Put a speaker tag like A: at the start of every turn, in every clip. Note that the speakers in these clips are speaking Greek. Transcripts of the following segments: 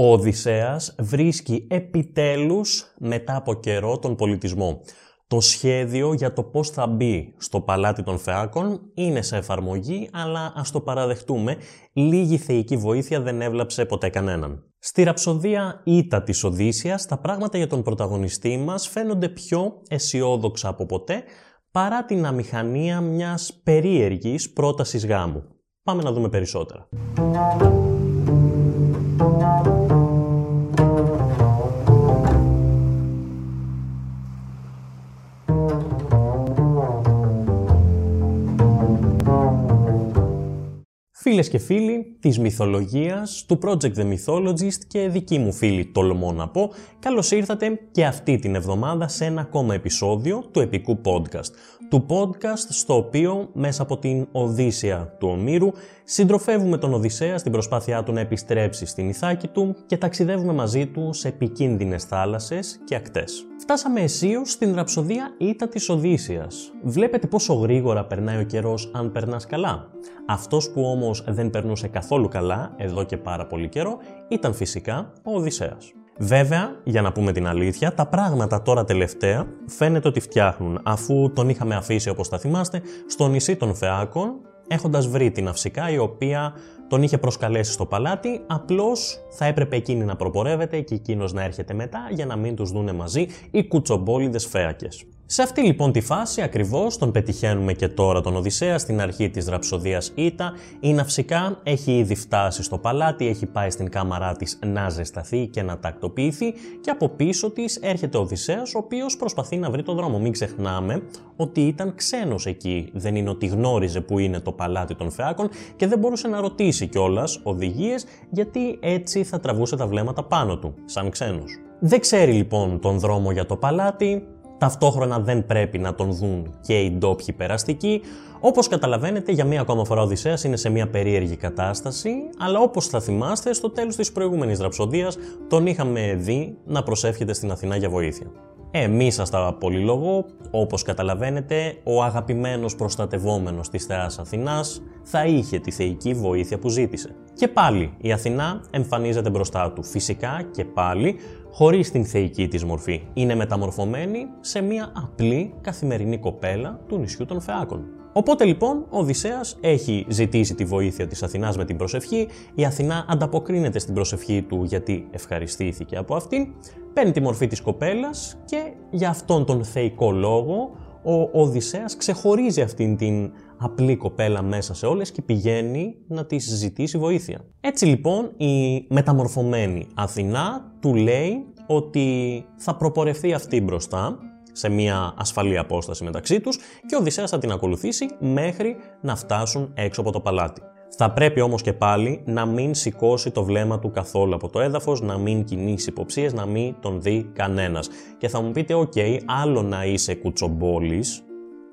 A: Ο Οδυσσέας βρίσκει επιτέλους μετά από καιρό τον πολιτισμό. Το σχέδιο για το πώς θα μπει στο παλάτι των Φεάκων είναι σε εφαρμογή, αλλά ας το παραδεχτούμε, λίγη θεϊκή βοήθεια δεν έβλαψε ποτέ κανέναν. Στη ραψοδία ήττα της Οδύσσιας, τα πράγματα για τον πρωταγωνιστή μας φαίνονται πιο αισιόδοξα από ποτέ, παρά την αμηχανία μιας περίεργης πρότασης γάμου. Πάμε να δούμε περισσότερα. Φίλες και φίλοι της μυθολογίας, του Project The Mythologist και δική μου φίλη τολμώ να πω, καλώς ήρθατε και αυτή την εβδομάδα σε ένα ακόμα επεισόδιο του επικού podcast. Του podcast στο οποίο μέσα από την Οδύσσια του Ομήρου συντροφεύουμε τον Οδυσσέα στην προσπάθειά του να επιστρέψει στην Ιθάκη του και ταξιδεύουμε μαζί του σε επικίνδυνες θάλασσες και ακτές. Φτάσαμε αισίως στην ραψοδία Ήτα της Οδύσσιας. Βλέπετε πόσο γρήγορα περνάει ο καιρός αν περνάς καλά. Αυτός που όμως δεν περνούσε καθόλου καλά, εδώ και πάρα πολύ καιρό, ήταν φυσικά ο Οδυσσέας. Βέβαια, για να πούμε την αλήθεια, τα πράγματα τώρα τελευταία φαίνεται ότι φτιάχνουν, αφού τον είχαμε αφήσει όπως τα θυμάστε στο νησί των Φεάκων, έχοντας βρει την Αυσικά η οποία τον είχε προσκαλέσει στο παλάτι, απλώς θα έπρεπε εκείνη να προπορεύεται και εκείνος να έρχεται μετά για να μην τους δούνε μαζί οι κουτσομπόλιδες φέακες. Σε αυτή λοιπόν τη φάση ακριβώς τον πετυχαίνουμε και τώρα τον Οδυσσέα στην αρχή της ραψοδίας Ήτα. Η Ναυσικά έχει ήδη φτάσει στο παλάτι, έχει πάει στην κάμαρά της να ζεσταθεί και να τακτοποιηθεί και από πίσω της έρχεται ο Οδυσσέας ο οποίος προσπαθεί να βρει τον δρόμο. Μην ξεχνάμε ότι ήταν ξένος εκεί, δεν είναι ότι γνώριζε που είναι το παλάτι των Φεάκων και δεν μπορούσε να ρωτήσει κιόλας οδηγίες γιατί έτσι θα τραβούσε τα βλέμματα πάνω του, σαν ξένος. Δεν ξέρει λοιπόν τον δρόμο για το παλάτι, Ταυτόχρονα δεν πρέπει να τον δουν και οι ντόπιοι περαστικοί. Όπως καταλαβαίνετε, για μία ακόμα φορά ο Οδυσσέας είναι σε μία περίεργη κατάσταση, αλλά όπως θα θυμάστε, στο τέλος της προηγούμενης ραψοδίας τον είχαμε δει να προσεύχεται στην Αθηνά για βοήθεια. Εμείς σας τα πολυλογώ, όπως καταλαβαίνετε, ο αγαπημένος προστατευόμενος της θεάς Αθηνάς θα είχε τη θεϊκή βοήθεια που ζήτησε. Και πάλι η Αθηνά εμφανίζεται μπροστά του. Φυσικά και πάλι χωρίς την θεϊκή της μορφή. Είναι μεταμορφωμένη σε μια απλή καθημερινή κοπέλα του νησιού των Φεάκων. Οπότε λοιπόν ο Οδυσσέας έχει ζητήσει τη βοήθεια της Αθηνάς με την προσευχή, η Αθηνά ανταποκρίνεται στην προσευχή του γιατί ευχαριστήθηκε από αυτήν, παίρνει τη μορφή της κοπέλας και για αυτόν τον θεϊκό λόγο ο Οδυσσέας ξεχωρίζει αυτήν την απλή κοπέλα μέσα σε όλες και πηγαίνει να της ζητήσει βοήθεια. Έτσι λοιπόν η μεταμορφωμένη Αθηνά του λέει ότι θα προπορευτεί αυτή μπροστά σε μια ασφαλή απόσταση μεταξύ τους και ο Οδυσσέας θα την ακολουθήσει μέχρι να φτάσουν έξω από το παλάτι. Θα πρέπει όμως και πάλι να μην σηκώσει το βλέμμα του καθόλου από το έδαφος, να μην κινήσει υποψίες, να μην τον δει κανένας. Και θα μου πείτε, οκ, άλλο να είσαι κουτσομπόλης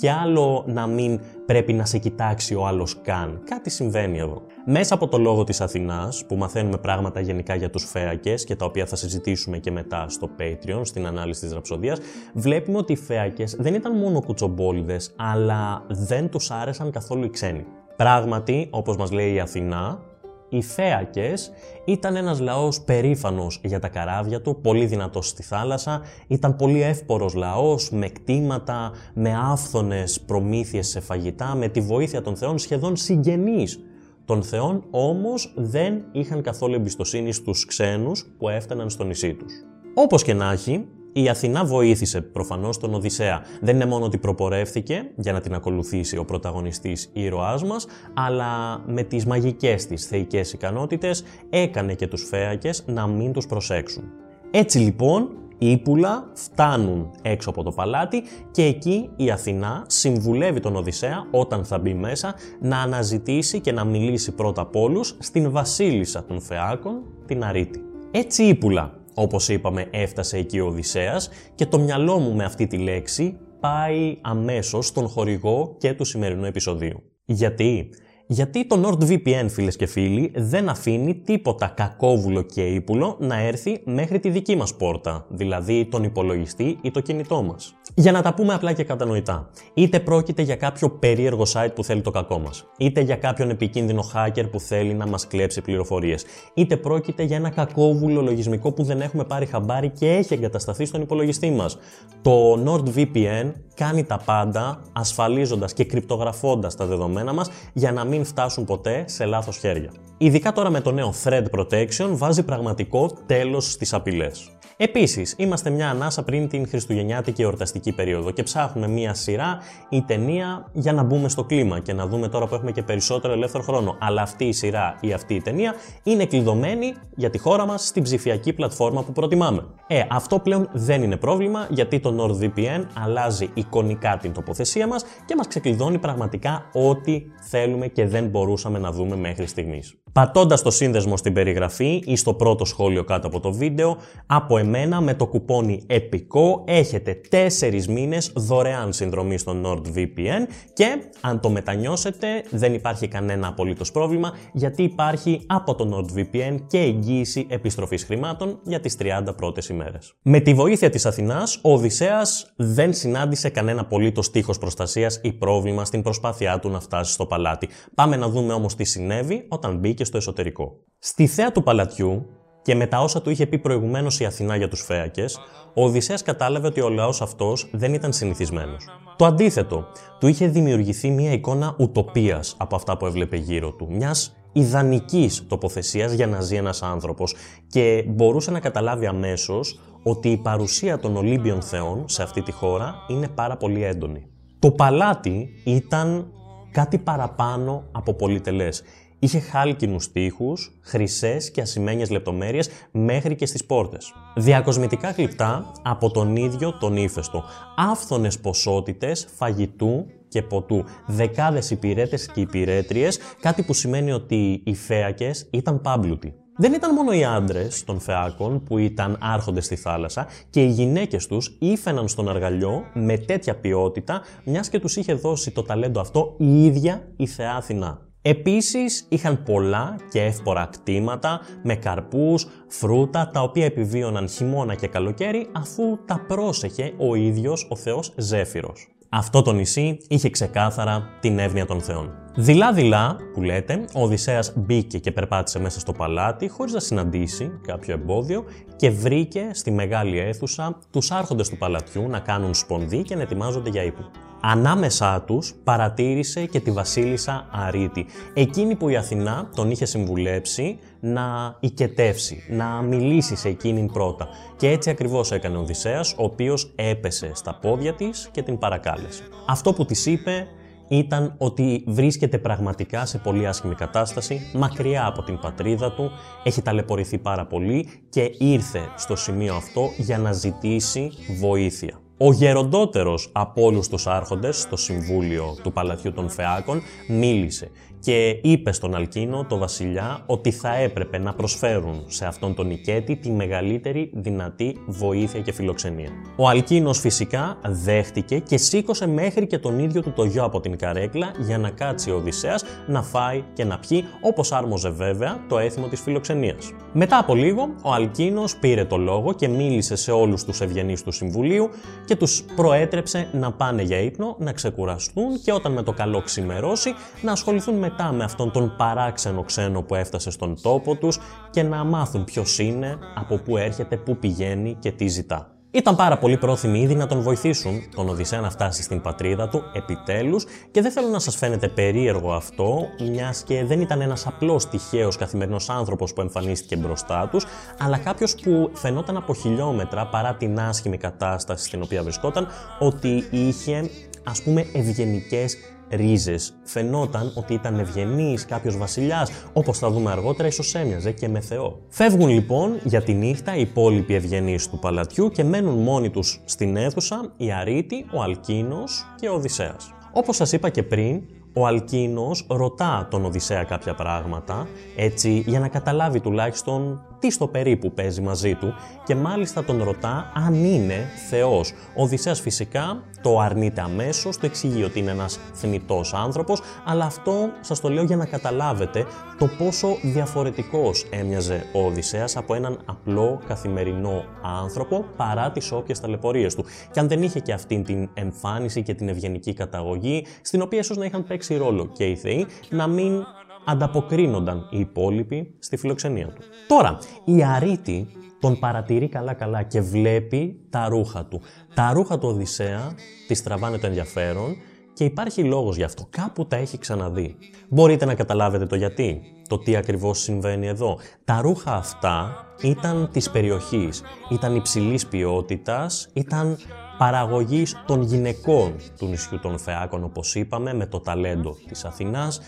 A: και άλλο να μην πρέπει να σε κοιτάξει ο άλλος καν. Κάτι συμβαίνει εδώ. Μέσα από το λόγο της Αθηνάς, που μαθαίνουμε πράγματα γενικά για τους Φαίακες και τα οποία θα συζητήσουμε και μετά στο Patreon, στην ανάλυση της ραψωδίας, βλέπουμε ότι οι Φαίακες δεν ήταν μόνο κουτσομπόλιδες, αλλά δεν τους άρεσαν καθόλου οι ξένοι. Πράγματι, όπως μας λέει η Αθηνά, οι Φαίακες ήταν ένας λαός περήφανος για τα καράβια του, πολύ δυνατός στη θάλασσα, ήταν πολύ εύπορος λαός, με κτήματα, με άφθονες προμήθειες σε φαγητά, με τη βοήθεια των θεών σχεδόν συγγενείς των θεών, όμως δεν είχαν καθόλου εμπιστοσύνη στους ξένους που έφταναν στο νησί τους. Όπως και να έχει, η Αθηνά βοήθησε προφανώς τον Οδυσσέα. Δεν είναι μόνο ότι προπορεύθηκε για να την ακολουθήσει ο πρωταγωνιστής ήρωάς μας, αλλά με τις μαγικές της θεϊκές ικανότητες έκανε και τους φέακες να μην τους προσέξουν. Έτσι λοιπόν, οι Ήπουλα φτάνουν έξω από το παλάτι και εκεί η Αθηνά συμβουλεύει τον Οδυσσέα όταν θα μπει μέσα να αναζητήσει και να μιλήσει πρώτα απ' όλους στην βασίλισσα των Φεάκων, την Αρίτη. Έτσι Ήπουλα όπως είπαμε έφτασε εκεί ο Οδυσσέας και το μυαλό μου με αυτή τη λέξη πάει αμέσως στον χορηγό και του σημερινού επεισοδίου. Γιατί; Γιατί το NordVPN φίλες και φίλοι δεν αφήνει τίποτα κακόβουλο και ύπουλο να έρθει μέχρι τη δική μας πόρτα, δηλαδή τον υπολογιστή ή το κινητό μας. Για να τα πούμε απλά και κατανοητά. Είτε πρόκειται για κάποιο περίεργο site που θέλει το κακό μας, είτε για κάποιον επικίνδυνο hacker που θέλει να μας κλέψει πληροφορίες, είτε πρόκειται για ένα κακόβουλο λογισμικό που δεν έχουμε πάρει χαμπάρι και έχει εγκατασταθεί στον υπολογιστή μας. Το NordVPN κάνει τα πάντα ασφαλίζοντας και κρυπτογραφώντας τα δεδομένα μας για να μην φτάσουν ποτέ σε λάθος χέρια. Ειδικά τώρα με το νέο Thread Protection βάζει πραγματικό τέλος στις απειλές. Επίσης, είμαστε μια ανάσα πριν την Χριστουγεννιάτικη εορταστική περίοδο και ψάχνουμε μια σειρά ή ταινία για να μπούμε στο κλίμα και να δούμε τώρα που έχουμε και περισσότερο ελεύθερο χρόνο. Αλλά αυτή η σειρά ή αυτή η ταινία είναι κλειδωμένη για τη χώρα μας στην ψηφιακή πλατφόρμα που προτιμάμε. Ε, αυτό πλέον δεν είναι πρόβλημα γιατί το NordVPN αλλάζει εικονικά την τοποθεσία μας και μας ξεκλειδώνει πραγματικά ό,τι θέλουμε και δεν μπορούσαμε να δούμε μέχρι στιγμής. Πατώντας το σύνδεσμο στην περιγραφή ή στο πρώτο σχόλιο κάτω από το βίντεο, από εμένα με το κουπόνι EPICO έχετε 4 μήνες δωρεάν συνδρομή στο NordVPN και αν το μετανιώσετε δεν υπάρχει κανένα απολύτως πρόβλημα γιατί υπάρχει από το NordVPN και εγγύηση επιστροφής χρημάτων για τις 30 πρώτες ημέρες. Με τη βοήθεια της Αθηνάς, ο Οδυσσέας δεν συνάντησε κανένα απολύτως τείχος προστασίας ή πρόβλημα στην προσπάθειά του να φτάσει στο παλάτι. Πάμε να δούμε όμως τι συνέβη όταν μπήκε και στο εσωτερικό. Στη θέα του παλατιού και με τα όσα του είχε πει προηγουμένως η Αθηνά για τους Φέακες, ο Οδυσσέας κατάλαβε ότι ο λαός αυτός δεν ήταν συνηθισμένος. Το αντίθετο, του είχε δημιουργηθεί μια εικόνα ουτοπίας από αυτά που έβλεπε γύρω του, μιας ιδανικής τοποθεσίας για να ζει ένας άνθρωπος και μπορούσε να καταλάβει αμέσως ότι η παρουσία των Ολύμπιων Θεών σε αυτή τη χώρα είναι πάρα πολύ έντονη. Το παλάτι ήταν κάτι παραπάνω από πολυτελές. Είχε χάλκινους τοίχους, χρυσές και ασημένιες λεπτομέρειες μέχρι και στις πόρτες. Διακοσμητικά γλυπτά από τον ίδιο τον ύφεστο. Άφθονες ποσότητες φαγητού και ποτού. Δεκάδες υπηρέτες και υπηρέτριες, κάτι που σημαίνει ότι οι φέακες ήταν πάμπλουτοι. Δεν ήταν μόνο οι άντρες των φεάκων που ήταν άρχοντες στη θάλασσα και οι γυναίκες τους ήφαιναν στον αργαλιό με τέτοια ποιότητα, μιας και τους είχε δώσει το ταλέντο αυτό η ίδια η θεά Αθηνά. Επίσης είχαν πολλά και εύπορα κτήματα με καρπούς, φρούτα τα οποία επιβίωναν χειμώνα και καλοκαίρι αφού τα πρόσεχε ο ίδιος ο θεός Ζέφυρος. Αυτό το νησί είχε ξεκάθαρα την εύνοια των θεών. Δειλά-δειλά, που λέτε, ο Οδυσσέας μπήκε και περπάτησε μέσα στο παλάτι χωρίς να συναντήσει κάποιο εμπόδιο και βρήκε στη μεγάλη αίθουσα τους άρχοντες του παλατιού να κάνουν σπονδί και να ετοιμάζονται για ύπνο. Ανάμεσά τους παρατήρησε και τη βασίλισσα Αρίτη, εκείνη που η Αθηνά τον είχε συμβουλέψει να οικετεύσει, να μιλήσει σε εκείνην πρώτα. Και έτσι ακριβώς έκανε ο Οδυσσέας, ο οποίος έπεσε στα πόδια της και την παρακάλεσε. Αυτό που της είπε ήταν ότι βρίσκεται πραγματικά σε πολύ άσχημη κατάσταση, μακριά από την πατρίδα του, έχει ταλαιπωρηθεί πάρα πολύ και ήρθε στο σημείο αυτό για να ζητήσει βοήθεια. Ο γεροντότερος από όλους τους άρχοντες στο Συμβούλιο του Παλατιού των Φεάκων μίλησε και είπε στον Αλκίνο, το βασιλιά, ότι θα έπρεπε να προσφέρουν σε αυτόν τον οικέτη τη μεγαλύτερη δυνατή βοήθεια και φιλοξενία. Ο Αλκίνος φυσικά δέχτηκε και σήκωσε μέχρι και τον ίδιο του το γιο από την καρέκλα για να κάτσει ο Οδυσσέας να φάει και να πιει, όπως άρμοζε βέβαια το έθιμο της φιλοξενίας. Μετά από λίγο, ο Αλκίνος πήρε το λόγο και μίλησε σε όλους τους ευγενείς του Συμβουλίου και τους προέτρεψε να πάνε για ύπνο, να ξεκουραστούν και όταν με το καλό ξημερώσει να ασχοληθούν με μετά με αυτόν τον παράξενο ξένο που έφτασε στον τόπο τους και να μάθουν ποιος είναι, από πού έρχεται, πού πηγαίνει και τι ζητά. Ήταν πάρα πολύ πρόθυμοι ήδη να τον βοηθήσουν, τον Οδυσσέα να φτάσει στην πατρίδα του, επιτέλους, και δεν θέλω να σας φαίνεται περίεργο αυτό, μιας και δεν ήταν ένας απλός τυχαίος καθημερινός άνθρωπος που εμφανίστηκε μπροστά τους, αλλά κάποιος που φαινόταν από χιλιόμετρα παρά την άσχημη κατάσταση στην οποία βρισκόταν, ότι είχε ας πούμε ευγενικές ρίζες. Φαινόταν ότι ήταν ευγενής κάποιος βασιλιάς, όπως θα δούμε αργότερα, ίσως έμοιαζε και με Θεό. Φεύγουν λοιπόν για τη νύχτα οι υπόλοιποι ευγενείς του παλατιού και μένουν μόνοι τους στην αίθουσα η Αρίτη, ο Αλκίνος και ο Οδυσσέας. Όπως σας είπα και πριν, ο Αλκίνος ρωτά τον Οδυσσέα κάποια πράγματα, έτσι για να καταλάβει τουλάχιστον τι στο περίπου παίζει μαζί του και μάλιστα τον ρωτά αν είναι Θεός. Ο Οδυσσέας φυσικά το αρνείται αμέσως, το εξηγεί ότι είναι ένας θνητός άνθρωπος, αλλά αυτό σας το λέω για να καταλάβετε το πόσο διαφορετικός έμοιαζε ο Οδυσσέας από έναν απλό καθημερινό άνθρωπο παρά τις όποιες ταλαιπωρίες του. Και αν δεν είχε και αυτή την εμφάνιση και την ευγενική καταγωγή, στην οποία ίσως να είχαν παίξει ρόλο και οι θεοί, να μην ανταποκρίνονταν οι υπόλοιποι στη φιλοξενία του. Τώρα, η Αρίτη τον παρατηρεί καλά-καλά και βλέπει τα ρούχα του. Τα ρούχα του Οδυσσέα τη τραβάνε το ενδιαφέρον και υπάρχει λόγος γι' αυτό. Κάπου τα έχει ξαναδεί. Μπορείτε να καταλάβετε το γιατί, το τι ακριβώς συμβαίνει εδώ. Τα ρούχα αυτά ήταν της περιοχής, ήταν υψηλής ποιότητας, ήταν παραγωγής των γυναικών του νησιού των Φεάκων, όπως είπαμε, με το ταλέντο της Αθηνάς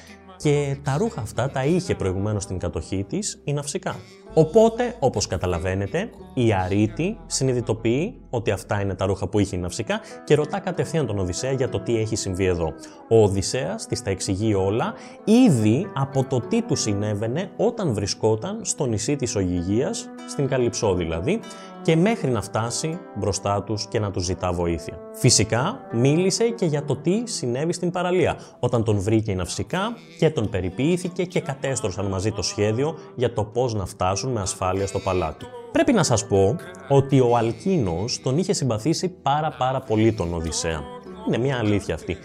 A: και τα ρούχα αυτά τα είχε προηγουμένως στην κατοχή της η Ναυσικά. Οπότε, όπως καταλαβαίνετε, η Αρίτη συνειδητοποιεί ότι αυτά είναι τα ρούχα που είχε η Ναυσικά και ρωτά κατευθείαν τον Οδυσσέα για το τι έχει συμβεί εδώ. Ο Οδυσσέας της τα εξηγεί όλα ήδη από το τι του συνέβαινε όταν βρισκόταν στο νησί της Ογυγίας, στην Καλυψό δηλαδή, και μέχρι να φτάσει μπροστά τους και να τους ζητά βοήθεια. Φυσικά μίλησε και για το τι συνέβη στην παραλία, όταν τον βρήκε η Ναυσικά και τον περιποιήθηκε και κατέστρωσαν μαζί το σχέδιο για το πώς να φτάσουν με ασφάλεια στο παλάτι. Πρέπει να σας πω ότι ο Αλκίνος τον είχε συμπαθήσει πάρα πάρα πολύ τον Οδυσσέα. Είναι μια αλήθεια αυτή.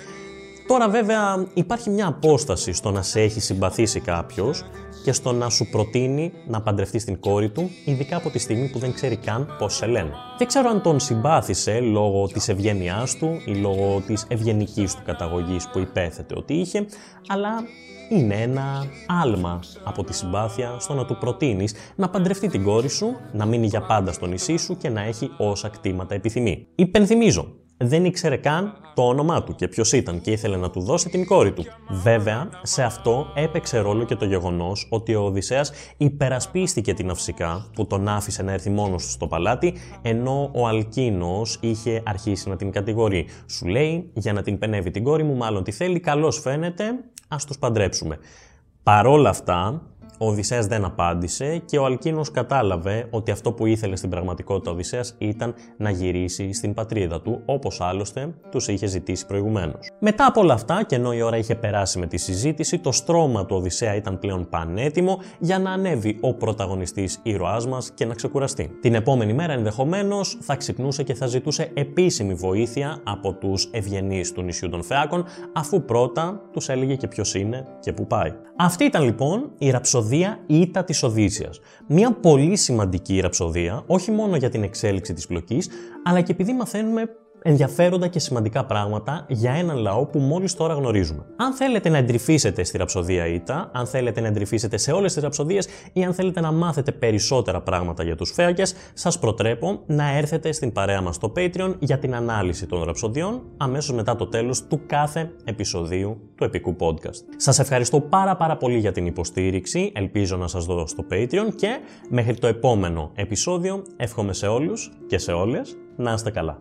A: Τώρα βέβαια υπάρχει μια απόσταση στο να σε έχει συμπαθήσει κάποιος και στο να σου προτείνει να παντρευτείς την κόρη του, ειδικά από τη στιγμή που δεν ξέρει καν πώς σε λένε. Δεν ξέρω αν τον συμπάθησε λόγω της ευγένειάς του ή λόγω της ευγενικής του καταγωγής που υπέθετε ότι είχε, αλλά είναι ένα άλμα από τη συμπάθεια στο να του προτείνεις να παντρευτεί την κόρη σου, να μείνει για πάντα στο νησί σου και να έχει όσα κτήματα επιθυμεί. Υπενθυμίζω, δεν ήξερε καν το όνομά του και ποιος ήταν και ήθελε να του δώσει την κόρη του. Βέβαια, σε αυτό έπαιξε ρόλο και το γεγονός ότι ο Οδυσσέας υπερασπίστηκε την Αυσικά που τον άφησε να έρθει μόνος του στο παλάτι, ενώ ο Αλκίνος είχε αρχίσει να την κατηγορεί. Σου λέει, για να την πενεύει την κόρη μου, μάλλον τη θέλει, καλώς φαίνεται, ας τους παντρέψουμε. Παρόλα αυτά, ο Οδυσσέας δεν απάντησε και ο Αλκίνος κατάλαβε ότι αυτό που ήθελε στην πραγματικότητα ο Οδυσσέας ήταν να γυρίσει στην πατρίδα του, όπως άλλωστε τους είχε ζητήσει προηγουμένως. Μετά από όλα αυτά, και ενώ η ώρα είχε περάσει με τη συζήτηση, το στρώμα του Οδυσσέα ήταν πλέον πανέτοιμο για να ανέβει ο πρωταγωνιστής ήρωάς μας και να ξεκουραστεί. Την επόμενη μέρα ενδεχομένως θα ξυπνούσε και θα ζητούσε επίσημη βοήθεια από τους ευγενείς του νησιού των Φεάκων, αφού πρώτα τους έλεγε και ποιος είναι και που πάει. Αυτή ήταν λοιπόν η ραψοδία ραψοδία Ήτα της Οδύσσιας. Μια πολύ σημαντική ραψοδία, όχι μόνο για την εξέλιξη της πλοκής, αλλά και επειδή μαθαίνουμε ενδιαφέροντα και σημαντικά πράγματα για έναν λαό που μόλις τώρα γνωρίζουμε. Αν θέλετε να εντρυφήσετε στη ραψοδία ΙΤΑ, αν θέλετε να εντρυφήσετε σε όλες τις ραψοδίες ή αν θέλετε να μάθετε περισσότερα πράγματα για τους φέακες, σας προτρέπω να έρθετε στην παρέα μας στο Patreon για την ανάλυση των ραψοδιών αμέσως μετά το τέλος του κάθε επεισοδίου του επικού podcast. Σας ευχαριστώ πάρα πάρα πολύ για την υποστήριξη, ελπίζω να σας δω στο Patreon και μέχρι το επόμενο επεισόδιο εύχομαι σε όλους και σε όλες να είστε καλά.